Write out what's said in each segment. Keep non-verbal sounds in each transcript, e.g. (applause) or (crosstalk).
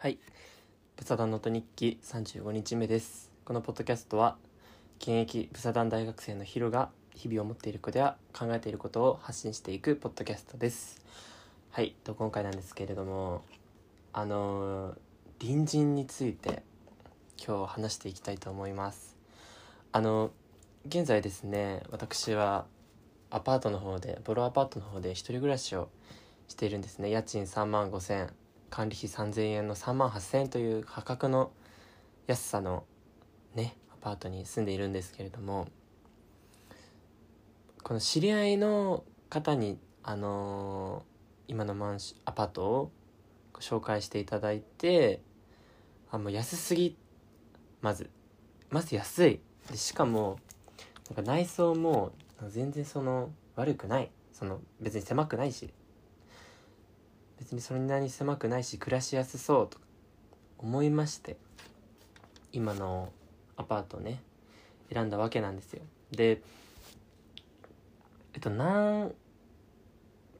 はい。ブサダンノート日記35日目です。このポッドキャストは、現役ブサダン大学生のヒロが日々を持っていることや考えていることを発信していくポッドキャストです。はい。と今回なんですけれども、あのー隣人について今日話していきたいと思います。あの現在ですね、私はアパートの方で、ボロアパートの方で一人暮らしをしているんですね。家賃3万5千管理費3000円の3万8000円という破格の安さのねアパートに住んでいるんですけれどもこの知り合いの方にあのー今のマンシアパートを紹介していただいてあもう安すぎまずまず安い。でしかもなんか内装も全然その悪くない。その別に狭くないし別にそんなに狭くないし暮らしやすそうと思いまして今のアパートをね選んだわけなんですよ。でえっと何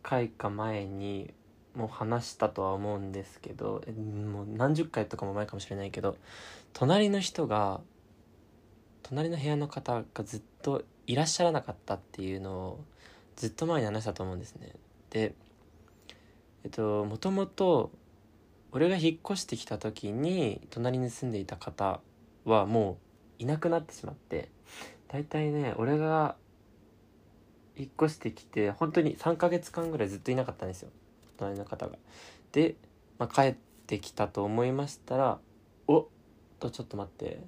回か前にもう話したとは思うんですけどもう何十回とかも前かもしれないけど隣の人が隣の部屋の方がずっといらっしゃらなかったっていうのをずっと前に話したと思うんですね。でえっともともと俺が引っ越してきた時に隣に住んでいた方はもういなくなってしまって大体ね俺が引っ越してきて本当に3ヶ月間ぐらいずっといなかったんですよ。隣の方が。で、まあ、帰ってきたと思いましたらおっとちょっと待って。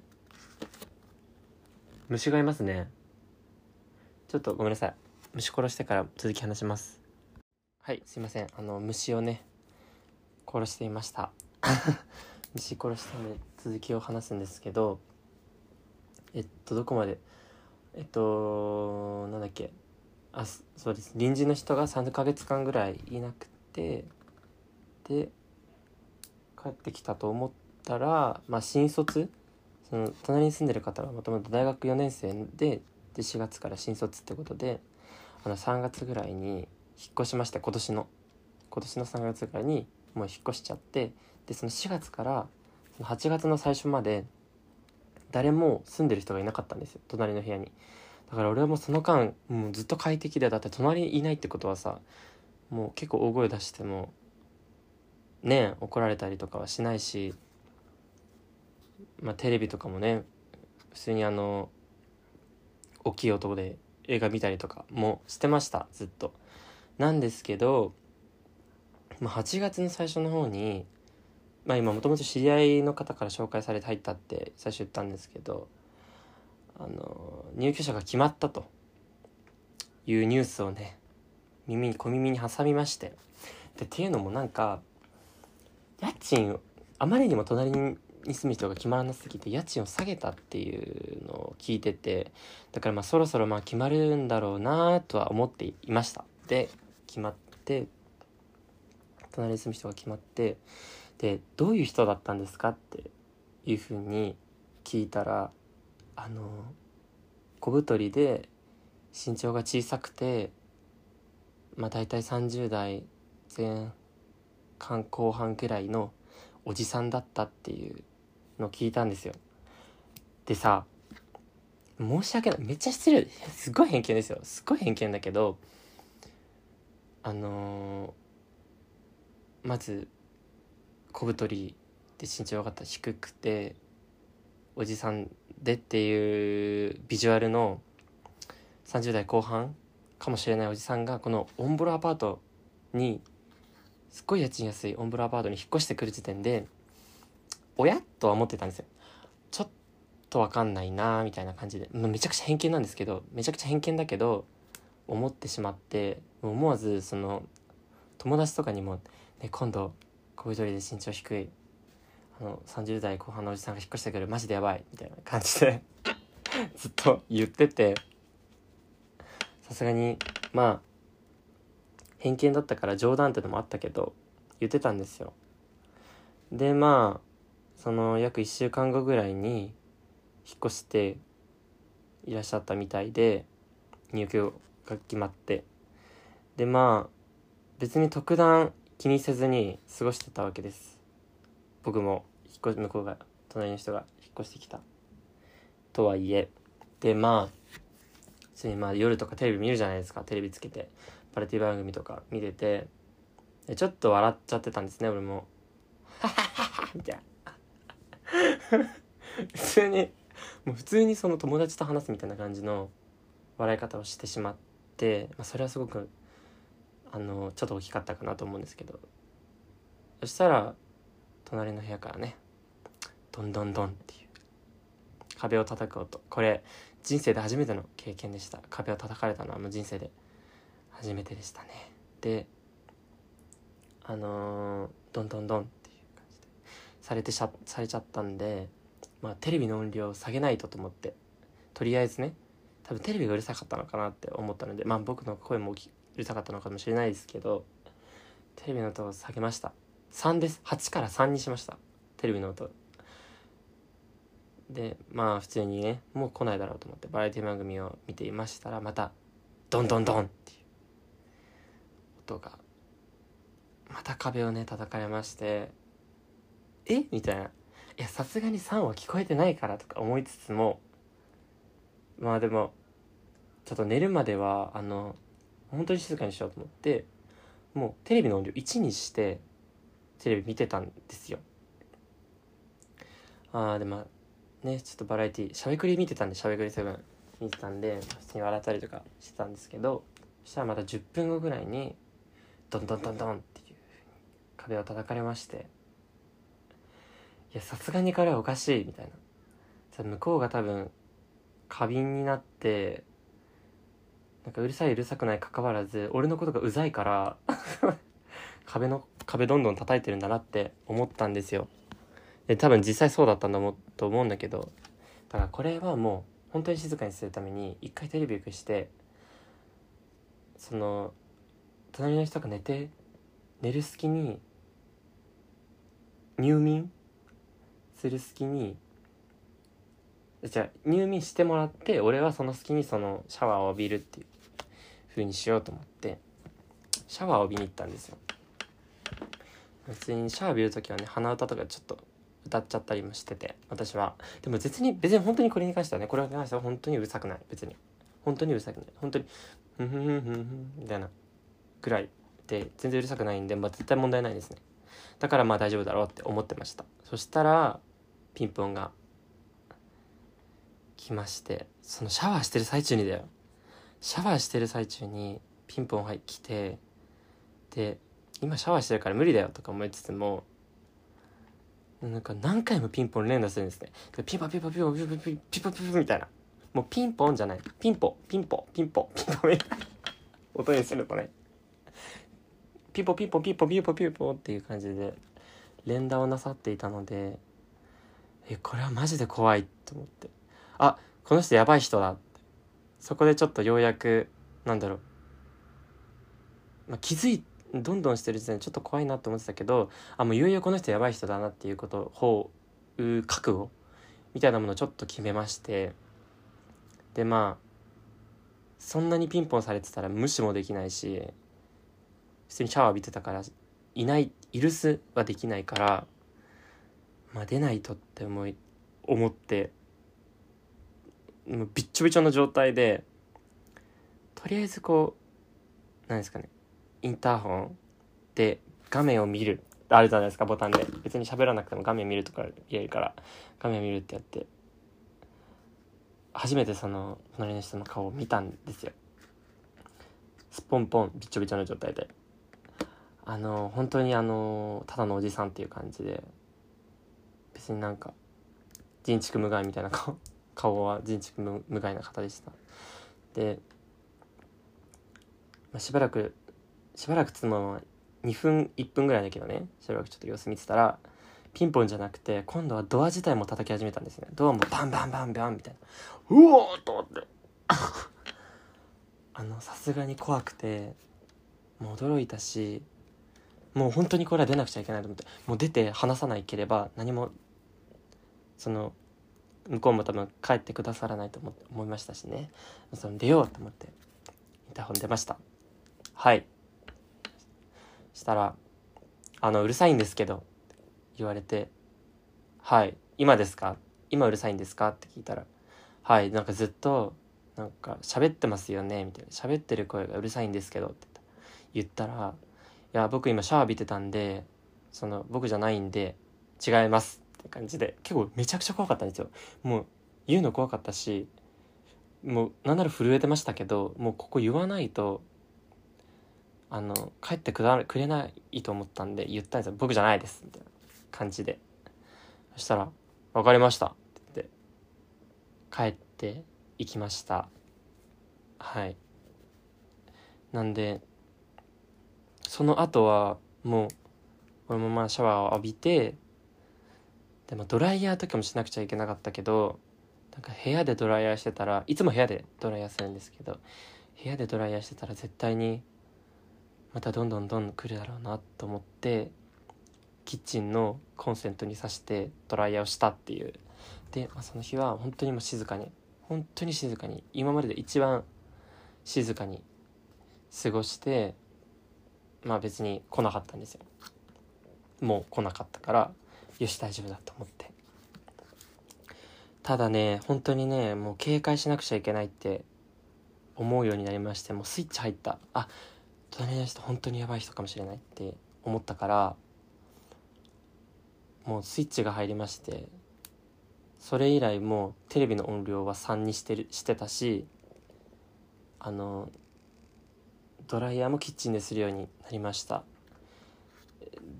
虫がいますね。ちょっとごめんなさい。虫殺してから続き話します。はいすいません。あの虫をね殺していました。(laughs) 虫殺したので続きを話すんですけどえっとどこまでえっとなんだっけ。あそうです。臨時の人が3ヶ月間ぐらいいなくてで帰ってきたと思ったらまあ新卒。その隣に住んでる方はもともと大学4年生でで4月から新卒ってことであの3月ぐらいに引っ越しまして今年の。今年の3月ぐらいにもう引っ越しちゃって。でその4月からその8月の最初まで誰も住んでる人がいなかったんですよ。隣の部屋に。だから俺はもうその間もうずっと快適でだって隣にいないってことはさもう結構大声出してもね怒られたりとかはしないしまあテレビとかもね普通にあの大きい音で映画見たりとかもしてましたずっと。なんですけど、まあ、8月の最初の方にまあ今もともと知り合いの方から紹介されて入ったって最初言ったんですけどあの入居者が決まったと。いうニュースをね耳に小耳に挟みまして。でっていうのもなんか家賃あまりにも隣に住む人が決まらなすぎて家賃を下げたっていうのを聞いててだからまあそろそろまあ決まるんだろうなとは思っていました。で決まって隣に住む人が決まってでどういう人だったんですかっていうふうに聞いたらあの小太りで身長が小さくてまあ大体30代前半後半くらいのおじさんだったっていうのを聞いたんですよ。でさ申し訳ない。めっちゃ失礼。すごい偏見ですよ。すごい偏見だけどあのーまず小太りで身長が低くておじさんでっていうビジュアルの30代後半かもしれないおじさんがこのオンボロアパートにすっごい家賃安いオンボロアパートに引っ越してくる時点でおやとは思ってたんですよ。ちょっとわかんないなみたいな感じで。めちゃくちゃ偏見なんですけどめちゃくちゃ偏見だけど思ってしまって思わずその友達とかにも、ね、今度小太りで身長低いあの30代後半のおじさんが引っ越してくるマジでやばいみたいな感じで (laughs) ずっと言っててさすがにまあ偏見だったから冗談ってのもあったけど言ってたんですよ。でまあその約1週間後ぐらいに引っ越していらっしゃったみたいで入居が決まって。でまあ別に特段気にせずに過ごしてたわけです。僕も引っ越向こうが隣の人が引っ越してきた。とはいえ。でまあ普通にまあ夜とかテレビ見るじゃないですか。テレビつけてバラエティ番組とか見てて。でちょっと笑っちゃってたんですね俺も「はははは」みたいな。(laughs) 普通にもう普通にその友達と話すみたいな感じの笑い方をしてしまって、まあ、それはすごくあのちょっと大きかったかなと思うんですけど。そしたら隣の部屋からねドンドンドンっていう壁を叩く音。これ人生で初めての経験でした。壁を叩かれたのはもう人生で初めてでしたね。であのードンドンドンっていう感じでされてしゃされちゃったんでまあテレビの音量を下げないとと思ってとりあえずね多分テレビがうるさかったのかなって思ったのでまあ僕の声もうるさかったのかもしれないですけどテレビの音を下げました。3です。8から3にしました。テレビの音でまあ普通にねもう来ないだろうと思ってバラエティ番組を見ていましたらまたドンドンドンっていう音がまた壁をね叩かれましてえ？みたいな。いやさすがに3は聞こえてないからとか思いつつもまあでもちょっと寝るまではあの本当に静かにしようと思ってもうテレビの音量1にしてテレビ見てたんですよ。ああでまあねちょっとバラエティーしゃべくり見てたんでしゃべくりセブン見てたんで普通に笑ったりとかしてたんですけどそしたらまた10分後ぐらいにドンドンドンドンっていう壁を叩かれましていやさすがにこれはおかしいみたいな。向こうが多分過敏になってなんかうるさいうるさくないかかわらず俺のことがうざいから (laughs) 壁の壁どんどん叩いてるんだなって思ったんですよ。で多分実際そうだったんだもと思うんだけどだからこれはもう本当に静かにするために一回テレビを消してその隣の人が寝て寝る隙に入眠する隙にじゃ入眠してもらって俺はその隙にそのシャワーを浴びるっていう風にしようと思ってシャワーを浴びに行ったんですよ。普通にシャワー浴びる時はね鼻歌とかちょっと歌っちゃったりもしてて私は。でも別に別に本当にこれに関してはねこれに関しては本当にうるさくない。別に。本当にうるさくない。本当にふんふんふんふんふんみたいなぐらいで全然うるさくないんで、まあ、絶対問題ないですね。だからまあ大丈夫だろうって思ってました。そしたらピンポンが来ましてそのシャワーしてる最中にだよ。シャワーしてる最中にピンポン入来てで今シャワーしてるから無理だよとか思いつつもなんか何回もピンポン連打するんですね。でピンポンピンポンピンポンピンポンピンポンピンポンみたいな。もうピンポンじゃない。ピンポンピンポピンポピンポみたいな。音にするとね。ピンポピンポピンポピンポピンポっていう感じで連打をなさっていたのでえこれはマジで怖いと思って。あこの人やばい人だって。そこでちょっとようやくなんだろう、まあ、気づいどんどんしてる時点でちょっと怖いなと思ってたけどあもういよいよこの人やばい人だなっていうことを覚悟みたいなものをちょっと決めまして。でまあそんなにピンポンされてたら無視もできないし普通にシャワー浴びてたからいないイルスはできないからまあ出ないとって思い思って。もうびっちょびちょの状態でとりあえずこう何ですかねインターホンで画面を見る。あるじゃないですかボタンで。別に喋らなくても画面見るとか言えるから画面見るってやって。初めてその隣の人の顔を見たんですよ。スポンポンびっちょびちょの状態で。あの本当にあのただのおじさんっていう感じで。別になんか人畜無害みたいな顔。顔は人畜無害な方でした。で、まあ、しばらくしばらくつまま2分1分ぐらいだけどねしばらくちょっと様子見てたらピンポンじゃなくて今度はドア自体も叩き始めたんですね。ドアもバンバンバンバンみたいな。うおーと思って。(laughs) あのさすがに怖くてもう驚いたしもう本当にこれは出なくちゃいけないと思ってもう出て話さないければ何もその向こうも多分帰ってくださらないと思思いましたしね。その出ようと思ってインターホン出ました。はい。したら「あのうるさいんですけど言われて「はい。今ですか？今うるさいんですか?」って聞いたら「はい。なんかずっとなんか喋ってますよね」みたいな「喋ってる声がうるさいんですけど」って言ったら「いや僕今シャワー浴びてたんでその僕じゃないんで違います」って感じで結構めちゃくちゃ怖かったんですよ。もう言うの怖かったしもうなんなら震えてましたけどもうここ言わないとあの帰ってくだくれないと思ったんで言ったんですよ。僕じゃないです。みたいな感じで。そしたら「分かりました」って言って帰っていきました。はい。なんでその後はもう俺もまあシャワーを浴びてでもドライヤーとかもしなくちゃいけなかったけどなんか部屋でドライヤーしてたらいつも部屋でドライヤーするんですけど部屋でドライヤーしてたら絶対にまたどんどんどんどん来るだろうなと思ってキッチンのコンセントに挿してドライヤーをしたっていう。で、まあ、その日は本当にもう静かに本当に静かに今までで一番静かに過ごしてまあ別に来なかったんですよ。もう来なかったからよし大丈夫だと思って。ただね本当にねもう警戒しなくちゃいけないって思うようになりましてもうスイッチ入った。あ隣の人本当にやばい人かもしれないって思ったからもうスイッチが入りましてそれ以来もうテレビの音量は3にしてるしてたしあのドライヤーもキッチンでするようになりました。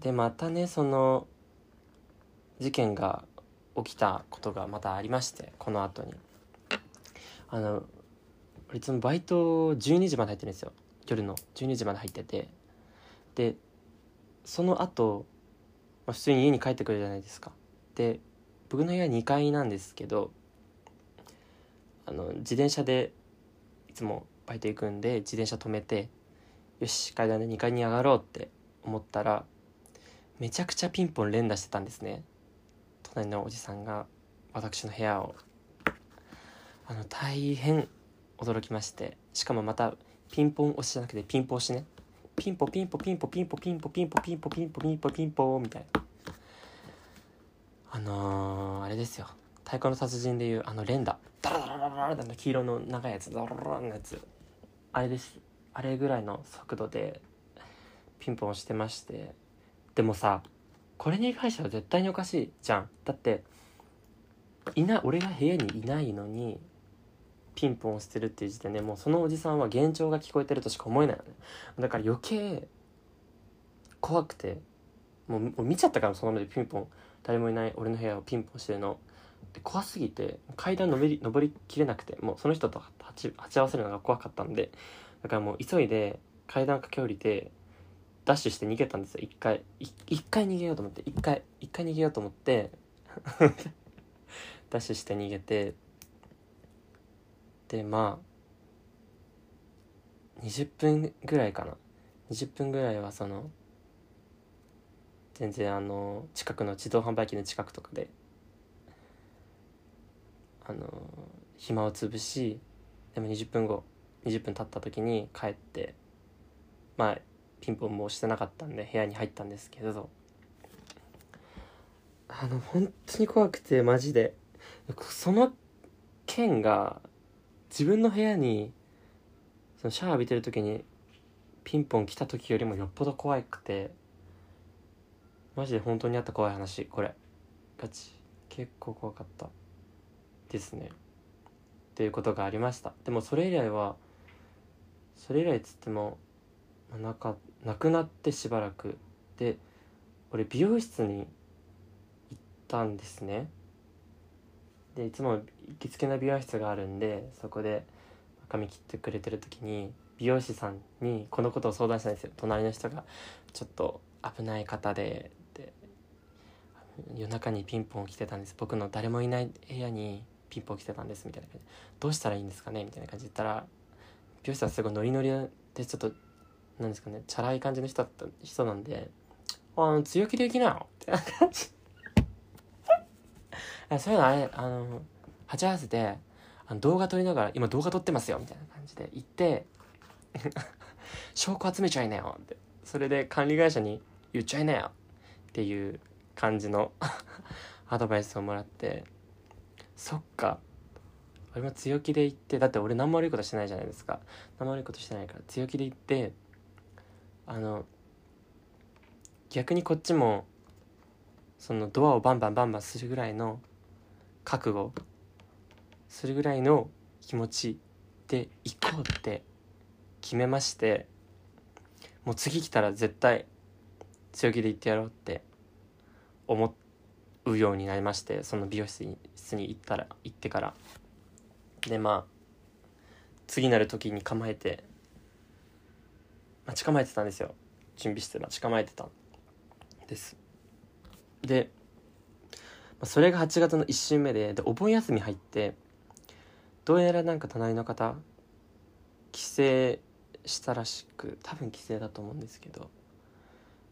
でまたねその事件が起きたことがまたありましてこの後に。あのいつもバイト12時まで入ってるんですよ。夜の。12時まで入ってて。でその後、まあ、普通に家に帰ってくるじゃないですか。で僕の部屋2階なんですけどあの自転車でいつもバイト行くんで自転車止めてよし階段で2階に上がろうって思ったらめちゃくちゃピンポン連打してたんですね。隣のおじさんが私の部屋をあの大変驚きましてしかもまたピンポン押しじゃなくてピンポン押しね。ピンポピンポピンポピンポピンポピンポピンポピンポピンポピンポみたいなあの、あれですよ太鼓の達人でいうあの連打ダラダラダラダラの黄色の長いやつダラダラのやつあれですあれぐらいの速度でピンポン押してましてでもさこれに関しては絶対におかしいじゃん。だっていな俺が部屋にいないのにピンポン押してるっていう時点でもうそのおじさんは幻聴が聞こえてるとしか思えないよね。だから余計怖くてもう見ちゃったからその目でピンポン。誰もいない俺の部屋をピンポンしてるの。怖すぎて階段登り登りきれなくてもうその人と鉢鉢合わせるのが怖かったんでだからもう急いで階段駆け下りてダッシュして逃げたんですよ。一回。一回逃げようと思って。一回。一回逃げようと思って。(laughs) ダッシュして逃げて。でまあ20分ぐらいかな。20分ぐらいはその全然あの近くの自動販売機の近くとかであの暇を潰しでも20分後20分経った時に帰ってまあピンポンもしてなかったんで部屋に入ったんですけど。あの本当に怖くてマジで。その件が自分の部屋にそのシャワー浴びてる時にピンポン来た時よりもよっぽど怖くてマジで本当にあった怖い話これ。ガチ。結構怖かった。ですね。っていうことがありました。でもそれ以来はそれ以来っつってもなかなくなってしばらく。で俺美容室に行ったんですね。でいつも行きつけの美容室があるんでそこで髪切ってくれてる時に美容師さんにこのことを相談したんですよ。隣の人がちょっと危ない方でって。夜中にピンポン来てたんです。僕の誰もいない部屋にピンポン来てたんですみたいな感じ。でどうしたらいいんですかねみたいな感じで言ったら美容師さんすごいノリノリでちょっとなんですかねチャラい感じの人だった人なんで「あの強気できなよ」って感じそういうのあれあの鉢合わせてあの動画撮りながら今動画撮ってますよみたいな感じで言って証拠集めちゃいなよって。それで管理会社に言っちゃいなよっていう感じの (laughs) アドバイスをもらって。そっか。俺も強気で言ってだって俺何も悪いことしてないじゃないですか。何も悪いことしてないから強気で言ってあの逆にこっちもそのドアをバンバンバンバンするぐらいの覚悟するぐらいの気持ちで行こうって決めましてもう次来たら絶対強気で言ってやろうって思うようになりましてその美容室に行ったら行ってから。でまあ次なる時に構えて待ち構えてたんですよ。準備して待ち構えてたんです。でそれが8月の1週目ででお盆休み入ってどうやらなんか隣の方帰省したらしく多分帰省だと思うんですけど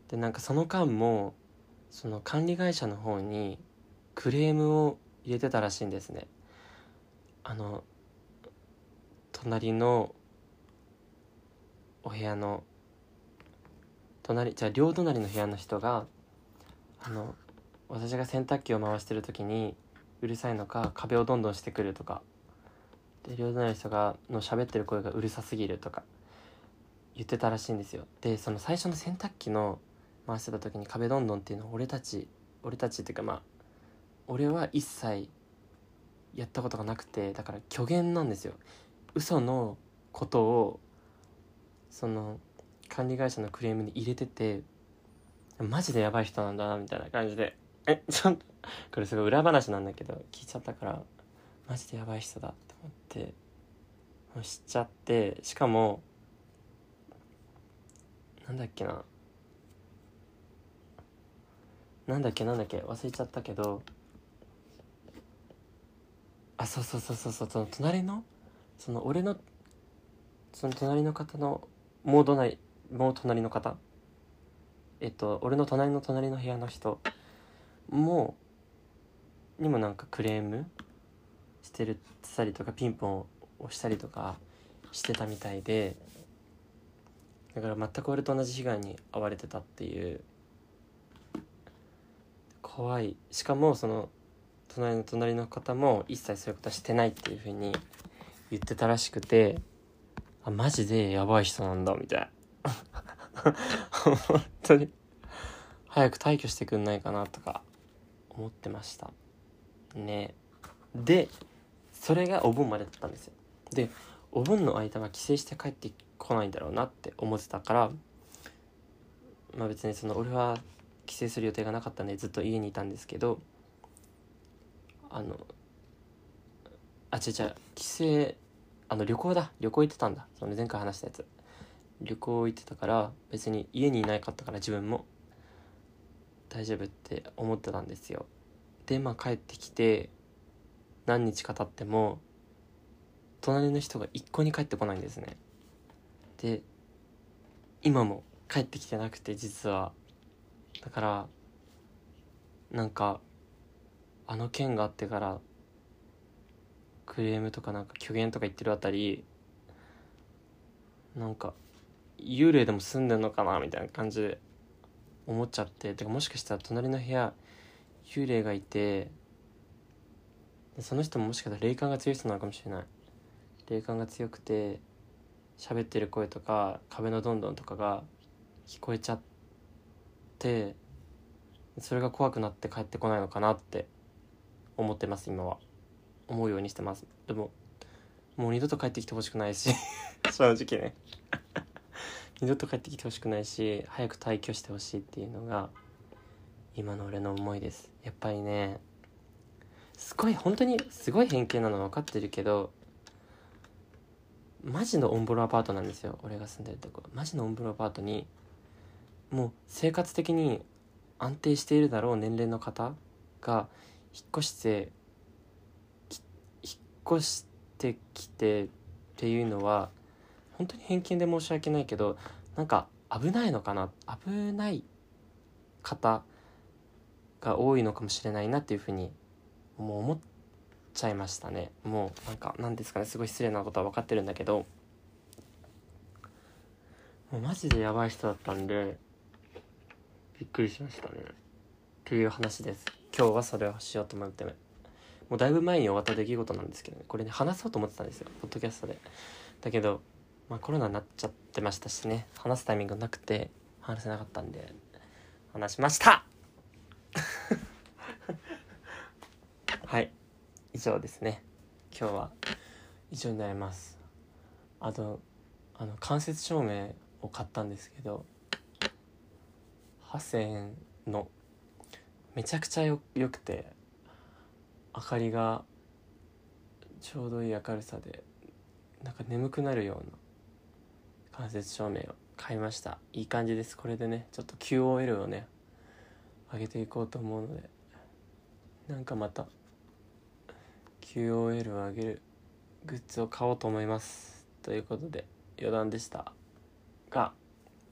でなんかその間もその管理会社の方にクレームを入れてたらしいんですね。あの隣のお部屋の隣じゃあ両隣の部屋の人があの私が洗濯機を回してる時にうるさいのか壁をどんどんしてくるとか。で両隣の人がの喋ってる声がうるさすぎるとか言ってたらしいんですよ。でその最初の洗濯機の回してた時に壁どんどんっていうのは俺たち俺たちっていうかまあ俺は一切やったことがなくてだから虚言なんですよ。嘘のことをその管理会社のクレームに入れててマジでやばい人なんだなみたいな感じで。えちょっとこれすごい裏話なんだけど聞いちゃったからマジでやばい人だって思ってもう知っちゃってしかもなんだっけな。なんだっけなんだっけ忘れちゃったけどあそうそうそうそうそうその隣のその俺のその隣の方のもう隣もう隣の方。えっと俺の隣の隣の部屋の人もにもなんかクレームしてるたりとかピンポンを押したりとかしてたみたいでだから全く俺と同じ被害に遭われてたっていう。怖い。しかもその隣の隣の方も一切そういうことはしてないっていうふうに言ってたらしくてあマジでやばい人なんだみたいな。(laughs) 本当に。早く退去してくんないかなとか思ってました。ね。でそれがお盆までだったんですよ。でお盆の間は帰省して帰ってこないんだろうなって思ってたからまあ別にその俺は帰省する予定がなかったんでずっと家にいたんですけどあのあ違う違う帰省あの旅行だ。旅行行ってたんだ。その前回話したやつ。旅行行ってたから別に家にいなかったから自分も。大丈夫って思ってたんですよ。でまあ帰ってきて何日か経っても隣の人が一向に帰ってこないんですね。で今も帰ってきてなくて実は。だからなんかあの件があってからクレームとかなんか虚言とか言ってるあたりなんか幽霊でも住んでんのかなみたいな感じで思っちゃっててかもしかしたら隣の部屋幽霊がいてその人ももしかしたら霊感が強い人なのかもしれない。霊感が強くて喋ってる声とか壁のどんどんとかが聞こえちゃってそれが怖くなって帰ってこないのかなって思ってます今は。思うようにしてます。でももう二度と帰ってきてほしくないし。(laughs) 正直ね。(laughs) 二度と帰ってきてほしくないし早く退去してほしいっていうのが今の俺の思いです。やっぱりねすごい本当にすごい偏見なの分かってるけどマジのオンボロアパートなんですよ。俺が住んでるとこ。マジのオンボロアパートにもう生活的に安定しているだろう年齢の方が引っ越して越してきてっていうのは本当に偏見で申し訳ないけどなんか危ないのかな？危ない方が多いのかもしれないなっていうふうにもう思っちゃいましたね。もうなんか何ですかねすごい失礼なことは分かってるんだけど。もうマジでやばい人だったんでびっくりしましたね。っっていう話です。今日はそれをしようと思って。もうだいぶ前に終わった出来事なんですけどね。これね話そうと思ってたんですよ。ポッドキャストで。だけど、まあ、コロナになっちゃってましたしね。話すタイミングなくて話せなかったんで話しました! (laughs) はい。以上ですね。今日は以上になります。あとあの間接照明を買ったんですけど8000円のめちゃくちゃよよくて明かりがちょうどいい明るさでなんか眠くなるような間接照明を買いました。いい感じです。これでねちょっと QOL をね上げていこうと思うのでなんかまた QOL を上げるグッズを買おうと思います。ということで余談でした。が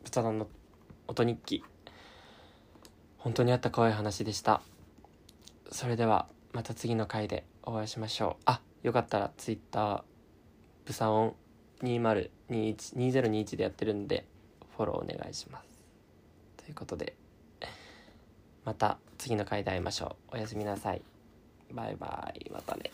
豚さんの音日記。本当にあった怖い話でした。それではまた次の回でお会いしましょう。あよかったら Twitter ブサオン2021でやってるんでフォローお願いします。ということでまた次の回で会いましょう。おやすみなさい。バイバイ。またね。